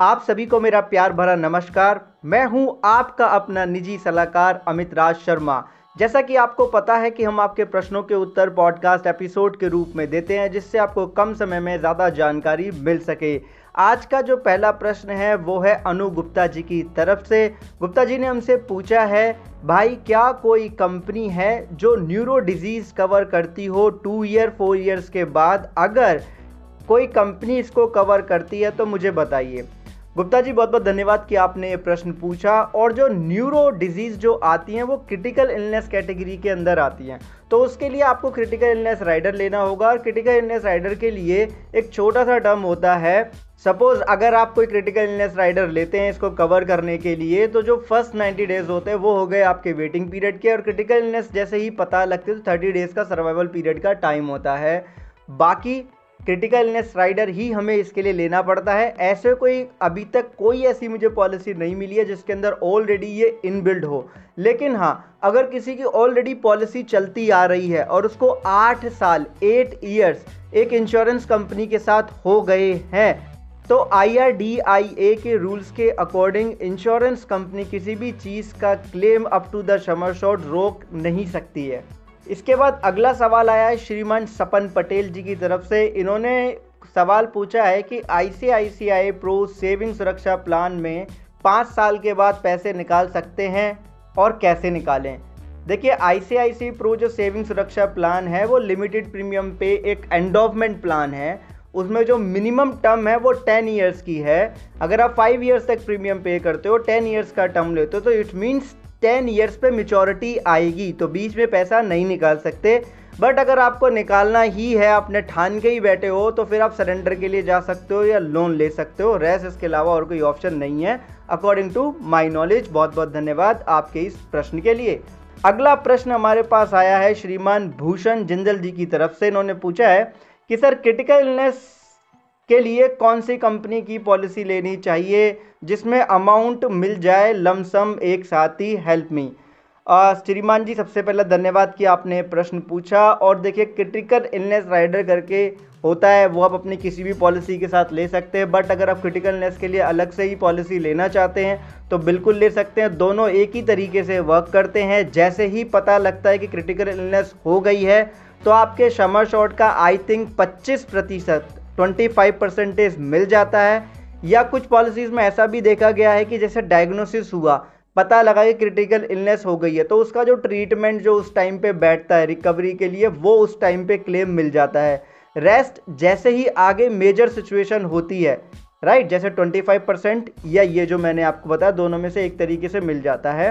आप सभी को मेरा प्यार भरा नमस्कार। मैं हूँ आपका अपना निजी सलाहकार अमित राज शर्मा। जैसा कि आपको पता है कि हम आपके प्रश्नों के उत्तर पॉडकास्ट एपिसोड के रूप में देते हैं, जिससे आपको कम समय में ज़्यादा जानकारी मिल सके। आज का जो पहला प्रश्न है, वो है अनु गुप्ता जी की तरफ़ से। गुप्ता जी ने हमसे पूछा है, भाई, क्या कोई कंपनी है जो न्यूरो डिज़ीज़ कवर करती हो टू ईयर, फोर ईयर्स के बाद? अगर कोई कंपनी इसको कवर करती है तो मुझे बताइए। गुप्ता जी बहुत बहुत धन्यवाद कि आपने ये प्रश्न पूछा और जो न्यूरो डिज़ीज़ जो आती हैं, वो क्रिटिकल इलनेस कैटेगरी के अंदर आती हैं। तो उसके लिए आपको क्रिटिकल इलनेस राइडर लेना होगा और क्रिटिकल इलनेस राइडर के लिए एक छोटा सा टर्म होता है। सपोज़ अगर आप कोई क्रिटिकल इलनेस राइडर लेते हैं इसको कवर करने के लिए तो जो फ़र्स्ट 90 डेज़ होते हैं, वो हो गए आपके वेटिंग पीरियड के और क्रिटिकल इलनेस जैसे ही पता लगते तो 30 डेज़ का सर्वाइवल पीरियड का टाइम होता है। बाकी क्रिटिकल इलनेस राइडर ही हमें इसके लिए लेना पड़ता है। ऐसे कोई, अभी तक कोई ऐसी मुझे पॉलिसी नहीं मिली है जिसके अंदर ऑलरेडी ये इनबिल्ड हो। लेकिन हाँ अगर किसी की ऑलरेडी पॉलिसी चलती आ रही है और उसको आठ साल एट ईयर्स एक इंश्योरेंस कंपनी के साथ हो गए हैं तो आई के रूल्स के अकॉर्डिंग इंश्योरेंस कंपनी किसी भी चीज़ का claim up to the sum assured रोक नहीं सकती है। इसके बाद अगला सवाल आया है श्रीमान सपन पटेल जी की तरफ़ से। इन्होंने सवाल पूछा है कि ICICI pro saving Suraksha plan में पाँच साल के बाद पैसे निकाल सकते हैं और कैसे निकालें? देखिए आई प्रो जो सेविंग सुरक्षा प्लान है, वो लिमिटेड प्रीमियम पे एक एंडोवमेंट प्लान है। उसमें जो मिनिमम टर्म है, वो टेन ईयर्स की है। अगर आप फाइव ईयर्स तक प्रीमियम पे करते हो, टेन ईयर्स का टर्म लेते हो तो इट मीन्स टेन ईयर्स पे मेचोरिटी आएगी तो बीच में पैसा नहीं निकाल सकते। बट अगर आपको निकालना ही है, आपने ठान के ही बैठे हो तो फिर आप सरेंडर के लिए जा सकते हो या लोन ले सकते हो। रेस इसके अलावा और कोई ऑप्शन नहीं है। अकॉर्डिंग टू माई नॉलेज बहुत बहुत धन्यवाद आपके इस प्रश्न के लिए। अगला प्रश्न हमारे पास आया है, श्रीमान भूषण जिंदल जी की तरफ़ से। इन्होंने पूछा है कि, सर क्रिटिकल इलनेस के लिए कौन सी कंपनी की पॉलिसी लेनी चाहिए, जिसमें अमाउंट मिल जाए लमसम एक साथ ही हेल्प मी। श्रीमान जी, सबसे पहले धन्यवाद कि आपने प्रश्न पूछा। और देखिए क्रिटिकल इलनेस राइडर करके होता है, वो आप अपनी किसी भी पॉलिसी के साथ ले सकते हैं। बट अगर आप क्रिटिकल इलनेस के लिए अलग से ही पॉलिसी लेना चाहते हैं तो बिल्कुल ले सकते हैं। दोनों एक ही तरीके से वर्क करते हैं। जैसे ही पता लगता है कि क्रिटिकल इलनेस हो गई है तो आपके समर शॉट का आई थिंक 25 प्रतिशत 25 परसेंटेज मिल जाता है। या कुछ पॉलिसीज़ में ऐसा भी देखा गया है कि जैसे डायग्नोसिस हुआ, पता लगा कि क्रिटिकल इलनेस हो गई है तो उसका जो ट्रीटमेंट जो उस टाइम पे बैठता है रिकवरी के लिए, वो उस टाइम पे क्लेम मिल जाता है। रेस्ट जैसे ही आगे मेजर सिचुएशन होती है राइट जैसे 25 परसेंट या ये जो मैंने आपको बताया, दोनों में से एक तरीके से मिल जाता है।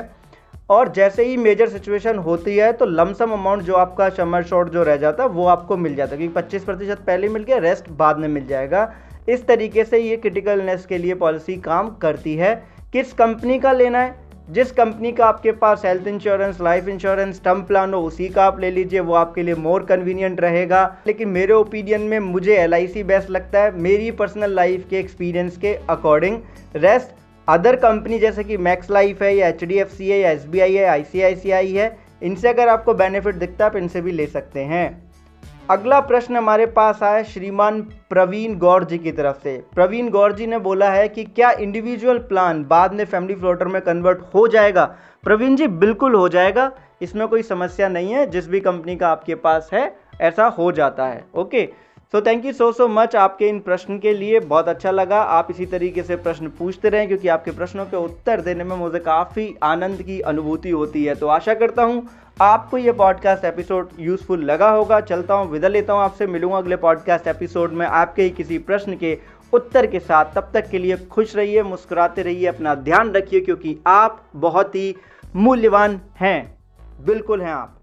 और जैसे ही मेजर सिचुएशन होती है तो लमसम अमाउंट जो आपका समर शॉर्ट जो रह जाता है, वो आपको मिल जाता है। क्योंकि पच्चीस प्रतिशत पहले मिल गया रेस्ट बाद में मिल जाएगा। इस तरीके से ये क्रिटिकलनेस के लिए पॉलिसी काम करती है। किस कंपनी का लेना है? जिस कंपनी का आपके पास health insurance life insurance term plan हो, उसी का आप ले लीजिए, वो आपके लिए मोर कन्वीनियंट रहेगा। लेकिन मेरे ओपिनियन में मुझे LIC बेस्ट लगता है, मेरी पर्सनल लाइफ के एक्सपीरियंस के अकॉर्डिंग रेस्ट अदर कंपनी जैसे कि मैक्स लाइफ है, या एचडीएफसी है, या एसबीआई है आईसीआईसीआई है, इनसे अगर आपको बेनिफिट दिखता है, आप इनसे भी ले सकते हैं। अगला प्रश्न हमारे पास आया श्रीमान प्रवीण गौर जी की तरफ़ से। प्रवीण गौर जी ने बोला है कि क्या इंडिविजुअल प्लान बाद में फैमिली फ्लोटर में कन्वर्ट हो जाएगा? प्रवीण जी, बिल्कुल हो जाएगा। इसमें कोई समस्या नहीं है, जिस भी कंपनी का आपके पास है, ऐसा हो जाता है। Okay so thank you so so much आपके इन प्रश्न के लिए। बहुत अच्छा लगा। आप इसी तरीके से प्रश्न पूछते रहें, क्योंकि आपके प्रश्नों के उत्तर देने में मुझे काफ़ी आनंद की अनुभूति होती है। तो आशा करता हूँ आपको ये पॉडकास्ट एपिसोड यूज़फुल लगा होगा। चलता हूँ, विदा लेता हूँ आपसे। मिलूँगा अगले पॉडकास्ट एपिसोड में आपके ही किसी प्रश्न के उत्तर के साथ। तब तक के लिए खुश रहिए, मुस्कुराते रहिए, अपना ध्यान रखिए, क्योंकि आप बहुत ही मूल्यवान हैं। बिल्कुल हैं आप।